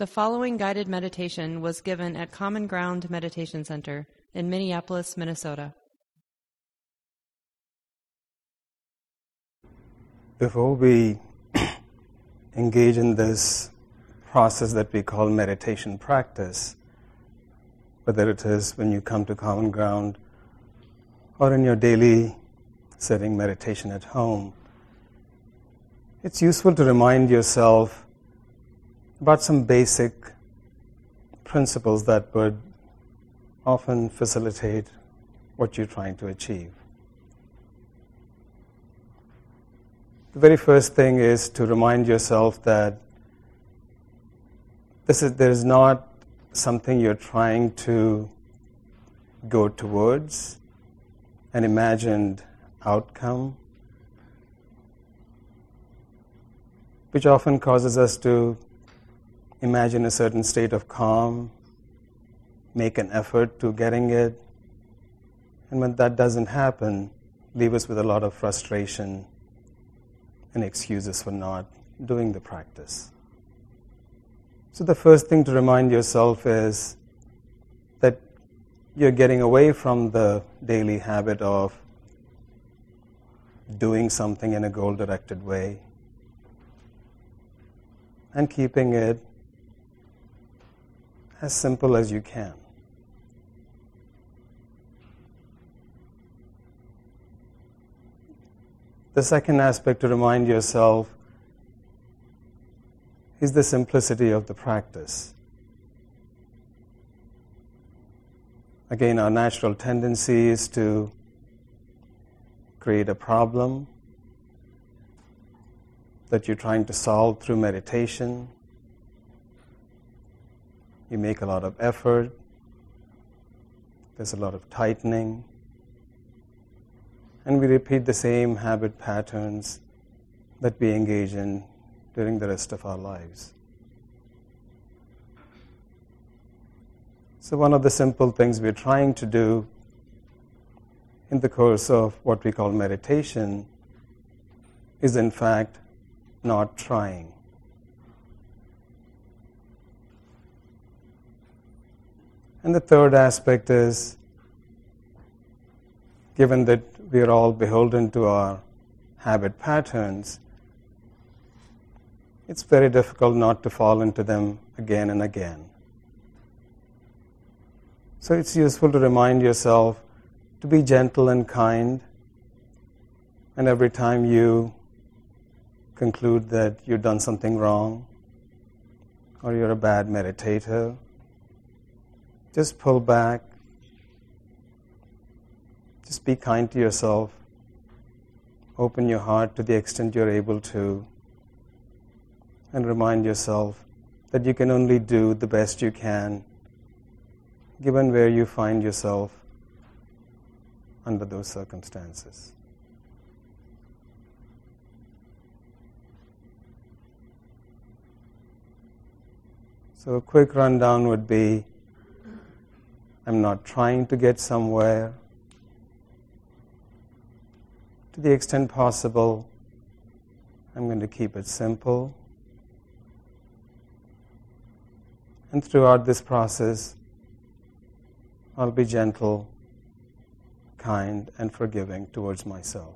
The following guided meditation was given at Common Ground Meditation Center in Minneapolis, Minnesota. Before we engage in this process that we call meditation practice, whether it is when you come to Common Ground or in your daily setting meditation at home, it's useful to remind yourself about some basic principles that would often facilitate what you're trying to achieve. The very first thing is to remind yourself that this is, there is not something you're trying to go towards, an imagined outcome, which often causes us to imagine a certain state of calm, make an effort to getting it, and when that doesn't happen, leave us with a lot of frustration and excuses for not doing the practice. So, the first thing to remind yourself is that you're getting away from the daily habit of doing something in a goal directed way and keeping it as simple as you can. The second aspect to remind yourself is the simplicity of the practice. Again, our natural tendency is to create a problem that you're trying to solve through meditation you make a lot of effort, there's a lot of tightening, and we repeat the same habit patterns that we engage in during the rest of our lives. So, one of the simple things we're trying to do in the course of what we call meditation is, in fact, not trying. And the third aspect is given that we are all beholden to our habit patterns, it's very difficult not to fall into them again and again. So it's useful to remind yourself to be gentle and kind, and every time you conclude that you've done something wrong or you're a bad meditator just pull back. Just be kind to yourself. Open your heart to the extent you're able to. And remind yourself that you can only do the best you can given where you find yourself under those circumstances. So, a quick rundown would be I'm not trying to get somewhere. To the extent possible, I'm going to keep it simple. And throughout this process, I'll be gentle, kind, and forgiving towards myself.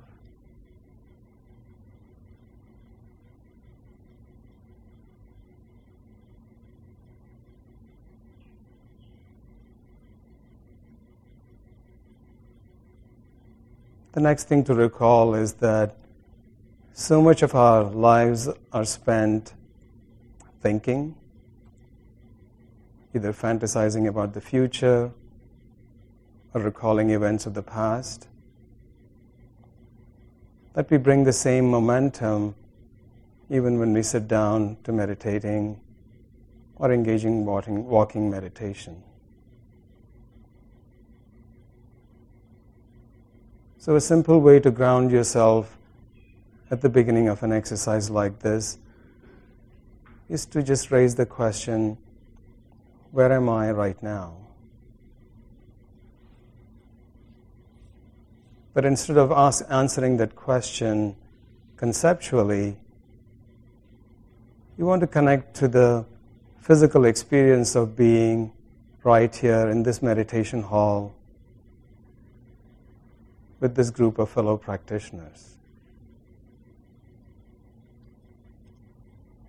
The next thing to recall is that so much of our lives are spent thinking, either fantasizing about the future or recalling events of the past, that we bring the same momentum even when we sit down to meditating or engaging walking, walking meditation. So, a simple way to ground yourself at the beginning of an exercise like this is to just raise the question where am I right now? But instead of us answering that question conceptually, you want to connect to the physical experience of being right here in this meditation hall with this group of fellow practitioners.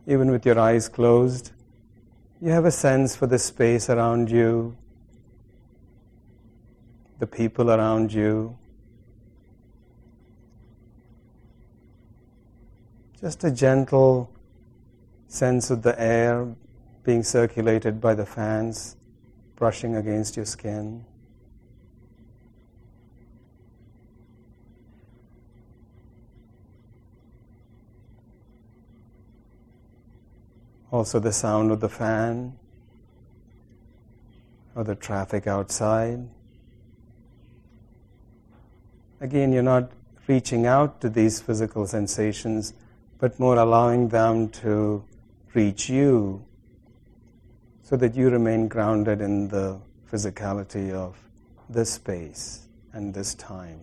Even with your eyes closed, you have a sense for the space around you, the people around you. Just a gentle sense of the air being circulated by the fans brushing against your skin. Also, the sound of the fan or the traffic outside. Again, you're not reaching out to these physical sensations, but more allowing them to reach you so that you remain grounded in the physicality of this space and this time.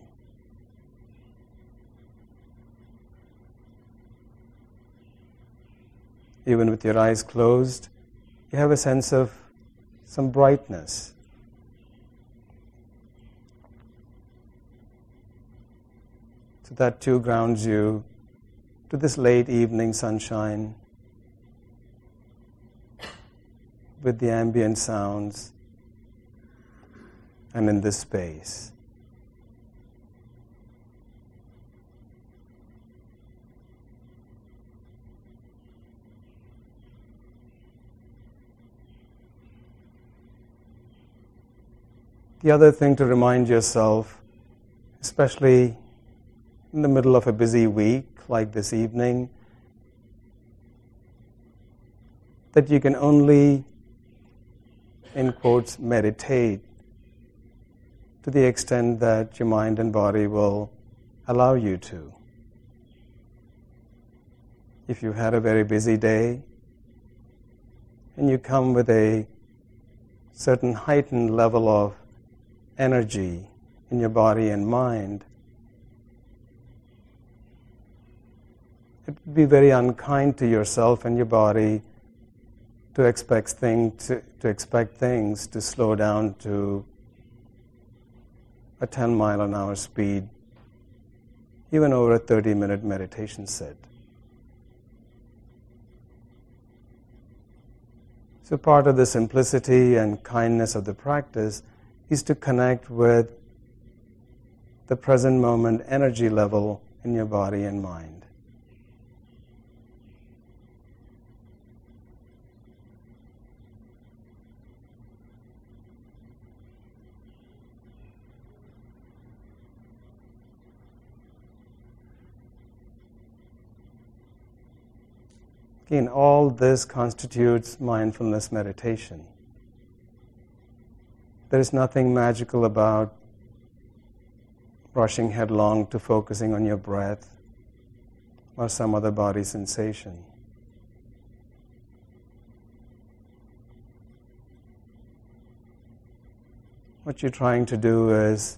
Even with your eyes closed, you have a sense of some brightness. So that too grounds you to this late evening sunshine with the ambient sounds and in this space. The other thing to remind yourself, especially in the middle of a busy week like this evening, that you can only in quotes, meditate to the extent that your mind and body will allow you to. If you had a very busy day and you come with a certain heightened level of energy in your body and mind, it would be very unkind to yourself and your body to expect things to, to expect things to slow down to a 10 mile an hour speed, even over a 30 minute meditation set. So, part of the simplicity and kindness of the practice is to connect with the present moment energy level in your body and mind. Again, all this constitutes mindfulness meditation. There is nothing magical about rushing headlong to focusing on your breath or some other body sensation. What you're trying to do is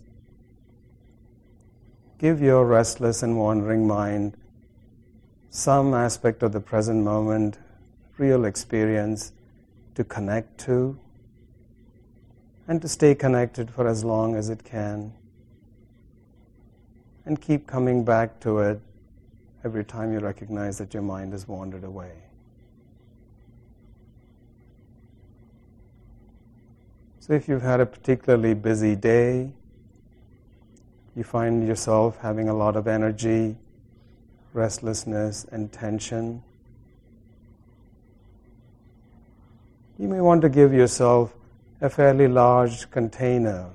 give your restless and wandering mind some aspect of the present moment, real experience to connect to and to stay connected for as long as it can and keep coming back to it every time you recognize that your mind has wandered away. So, if you've had a particularly busy day, you find yourself having a lot of energy, restlessness, and tension. You may want to give yourself a fairly large container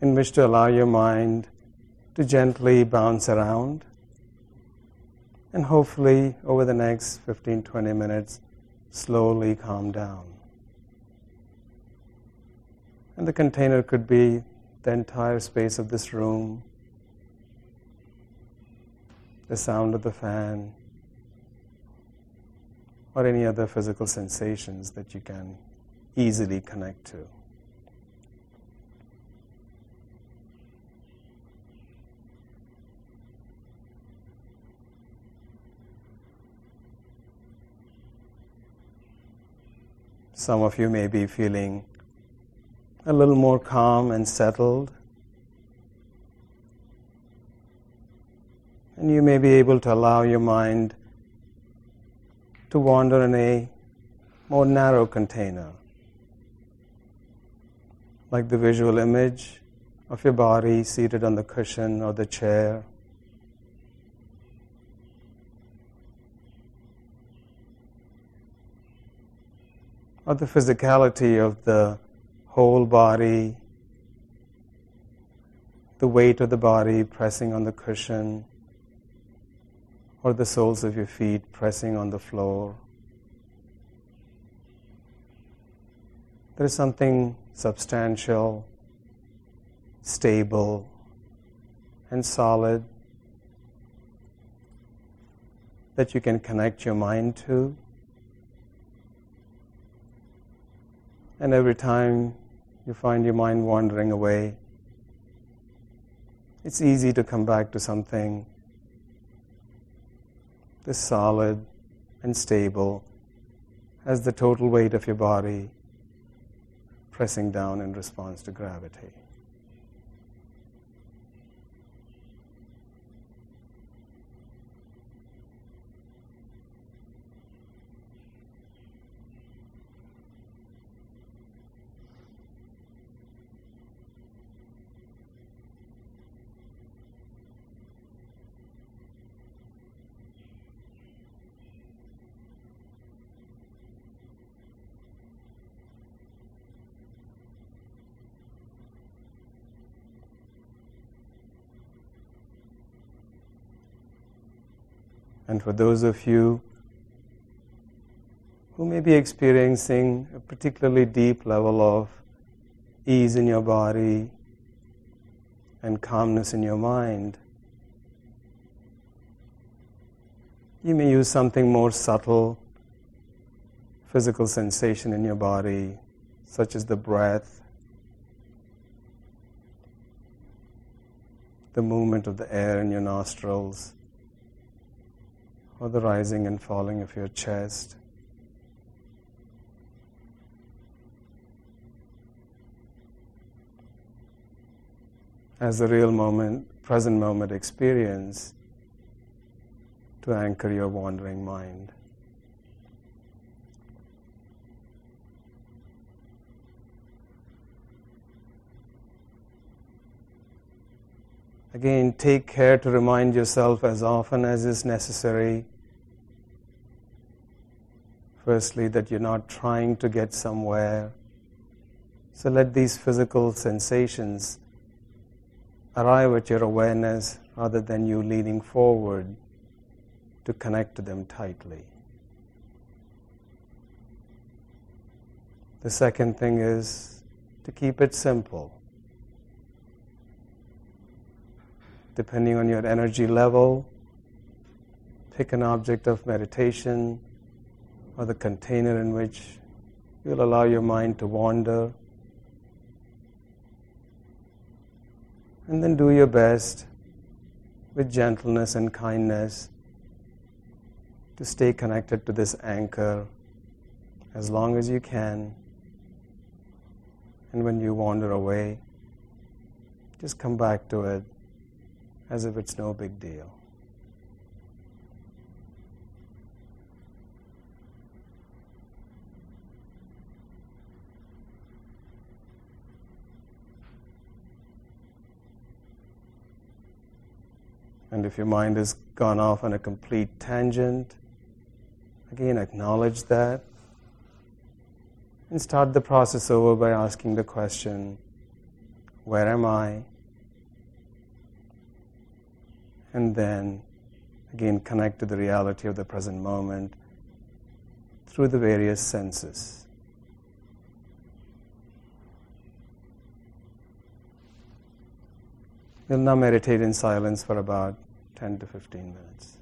in which to allow your mind to gently bounce around and hopefully over the next 15 20 minutes slowly calm down. And the container could be the entire space of this room, the sound of the fan, or any other physical sensations that you can easily connect to. Some of you may be feeling a little more calm and settled. And you may be able to allow your mind to wander in a more narrow container, like the visual image of your body seated on the cushion or the chair. Or the physicality of the whole body, the weight of the body pressing on the cushion, or the soles of your feet pressing on the floor. There is something substantial, stable, and solid that you can connect your mind to. And every time you find your mind wandering away, it's easy to come back to something this solid and stable as the total weight of your body pressing down in response to gravity. And for those of you who may be experiencing a particularly deep level of ease in your body and calmness in your mind, you may use something more subtle, physical sensation in your body, such as the breath, the movement of the air in your nostrils or the rising and falling of your chest. As a real moment, present moment experience to anchor your wandering mind. Again, take care to remind yourself as often as is necessary. Firstly, that you're not trying to get somewhere. So let these physical sensations arrive at your awareness rather than you leaning forward to connect to them tightly. The second thing is to keep it simple. depending on your energy level. Pick an object of meditation or the container in which you'll allow your mind to wander. And then do your best with gentleness and kindness to stay connected to this anchor as long as you can. And when you wander away, just come back to it as if it's no big deal. And if your mind has gone off on a complete tangent, again acknowledge that and start the process over by asking the question Where am I? and then again connect to the reality of the present moment through the various senses. We'll now meditate in silence for about 10 to 15 minutes.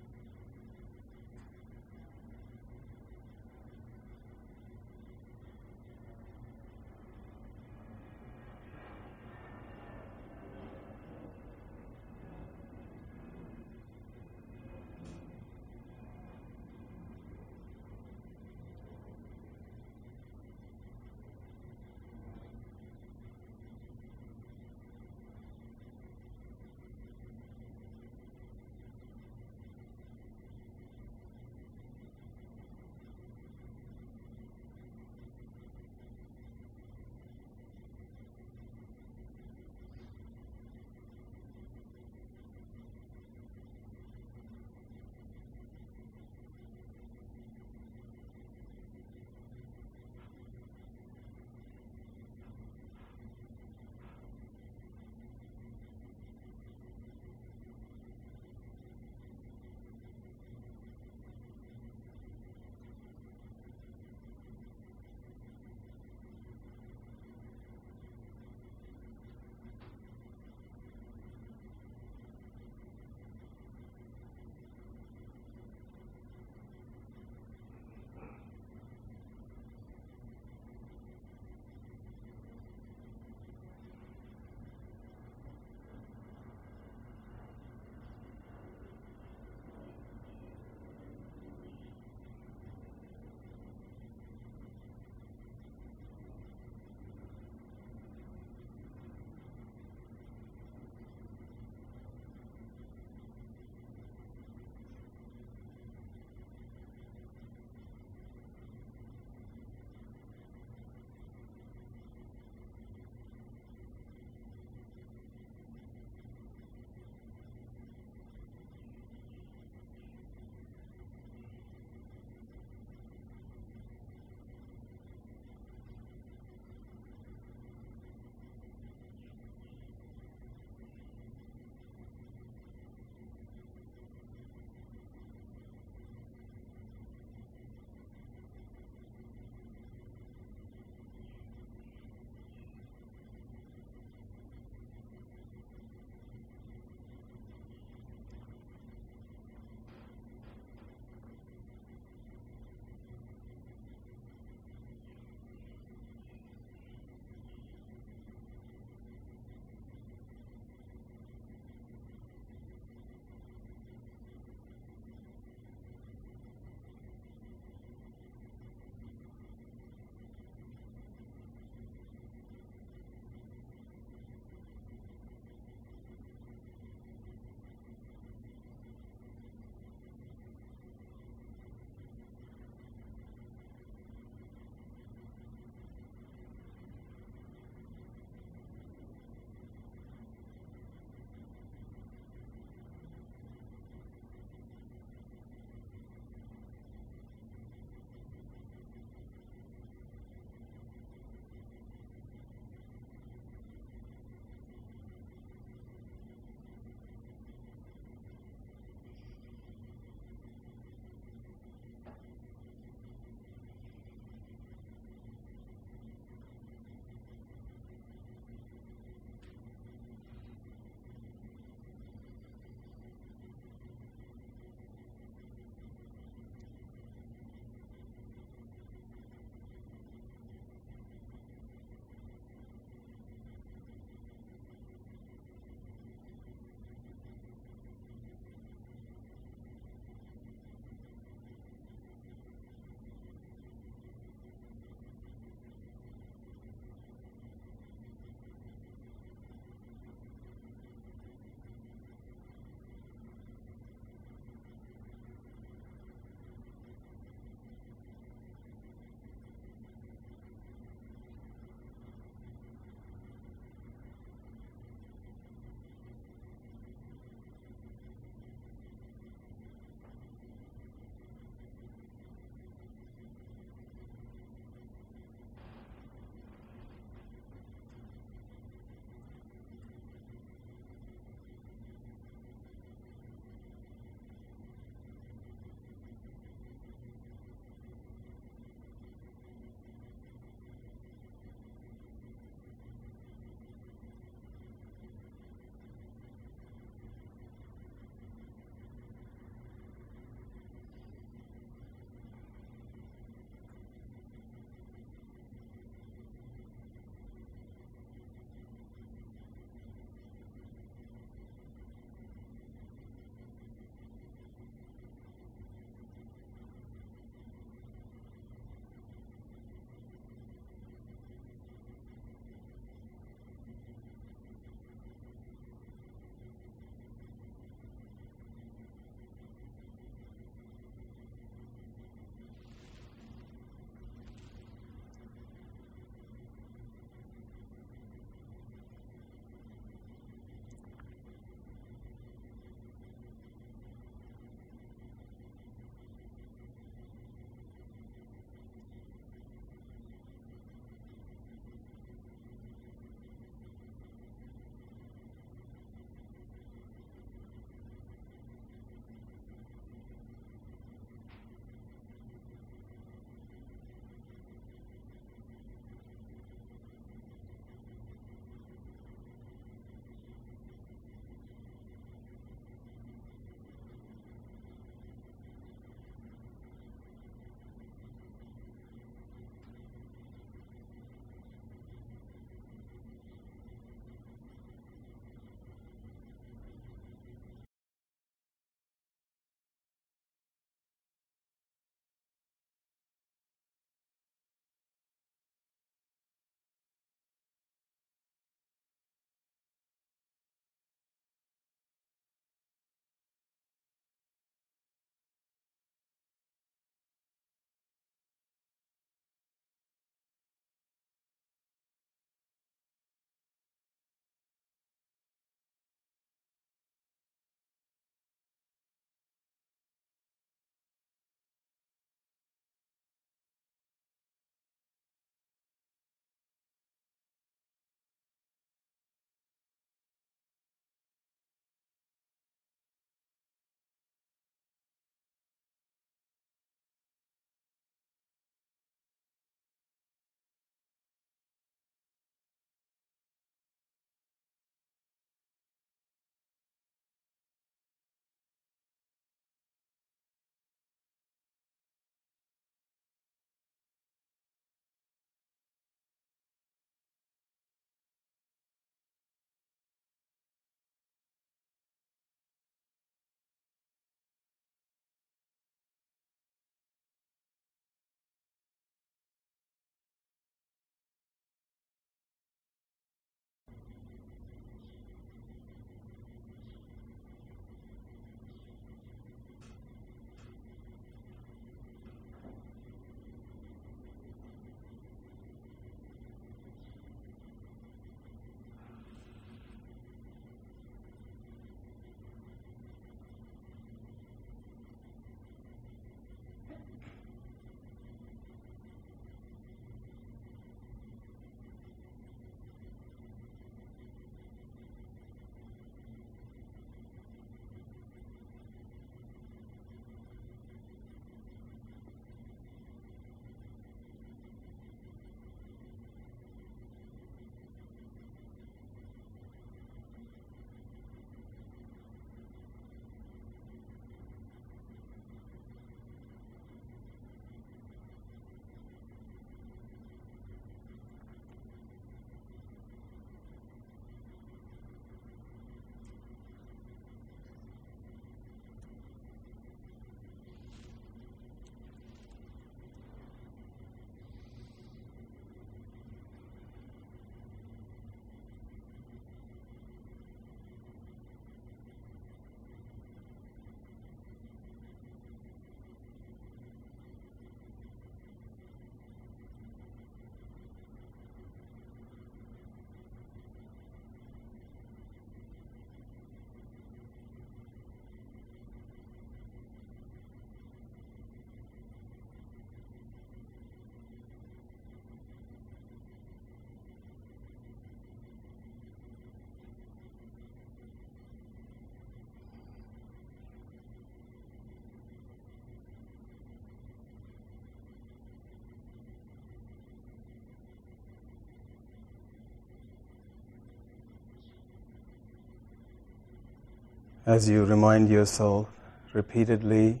As you remind yourself repeatedly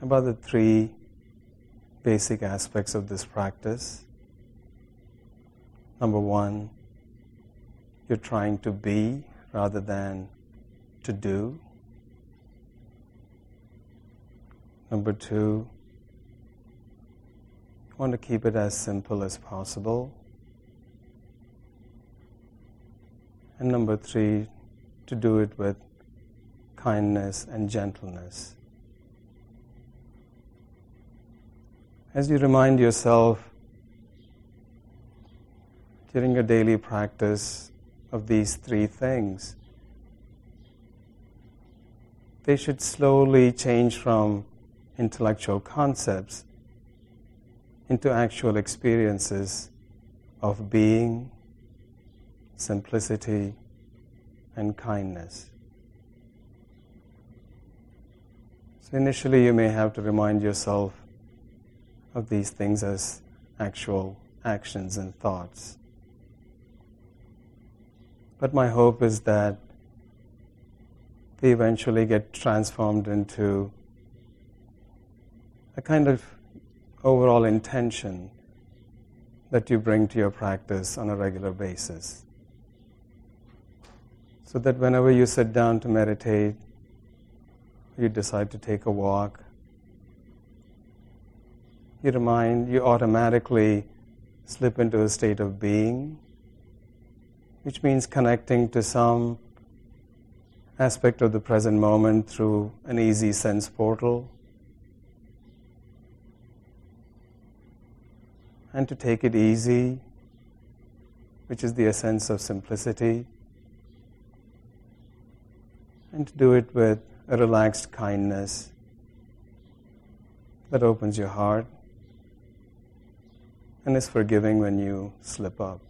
about the three basic aspects of this practice. Number one, you're trying to be rather than to do. Number two, you want to keep it as simple as possible. And number three, to do it with kindness and gentleness. As you remind yourself during your daily practice of these three things, they should slowly change from intellectual concepts into actual experiences of being, simplicity, and kindness. So, initially, you may have to remind yourself of these things as actual actions and thoughts. But my hope is that they eventually get transformed into a kind of overall intention that you bring to your practice on a regular basis. So that whenever you sit down to meditate, you decide to take a walk, your mind, you automatically slip into a state of being, which means connecting to some aspect of the present moment through an easy sense portal. And to take it easy, which is the essence of simplicity, and to do it with a relaxed kindness that opens your heart and is forgiving when you slip up.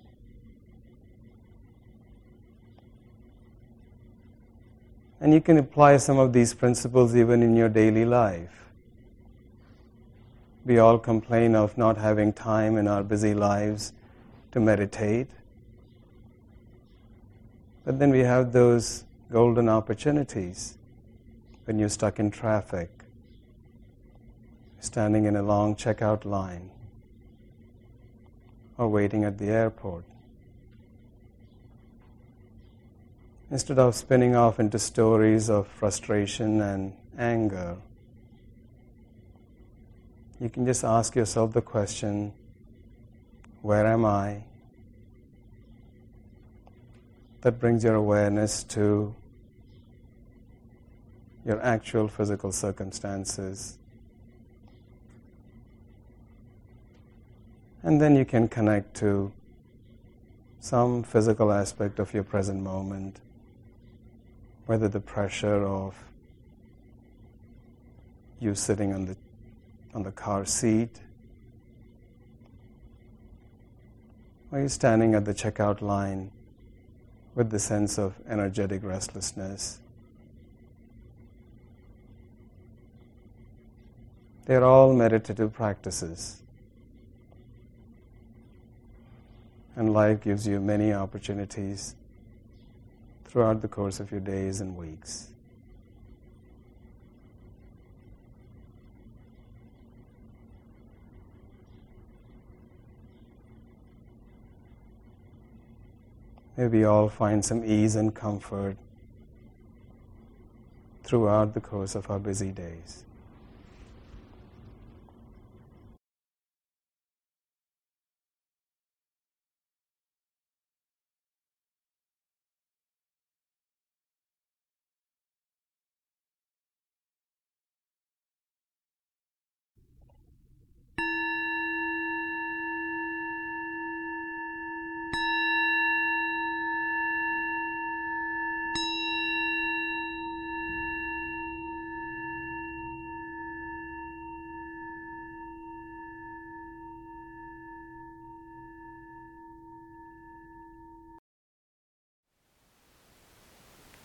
And you can apply some of these principles even in your daily life. We all complain of not having time in our busy lives to meditate. But then we have those golden opportunities when you're stuck in traffic, standing in a long checkout line, or waiting at the airport. Instead of spinning off into stories of frustration and anger, you can just ask yourself the question where am I? That brings your awareness to your actual physical circumstances And then you can connect to some physical aspect of your present moment, whether the pressure of you sitting on the, on the car seat, or you standing at the checkout line with the sense of energetic restlessness. They're all meditative practices. And life gives you many opportunities throughout the course of your days and weeks. May we all find some ease and comfort throughout the course of our busy days.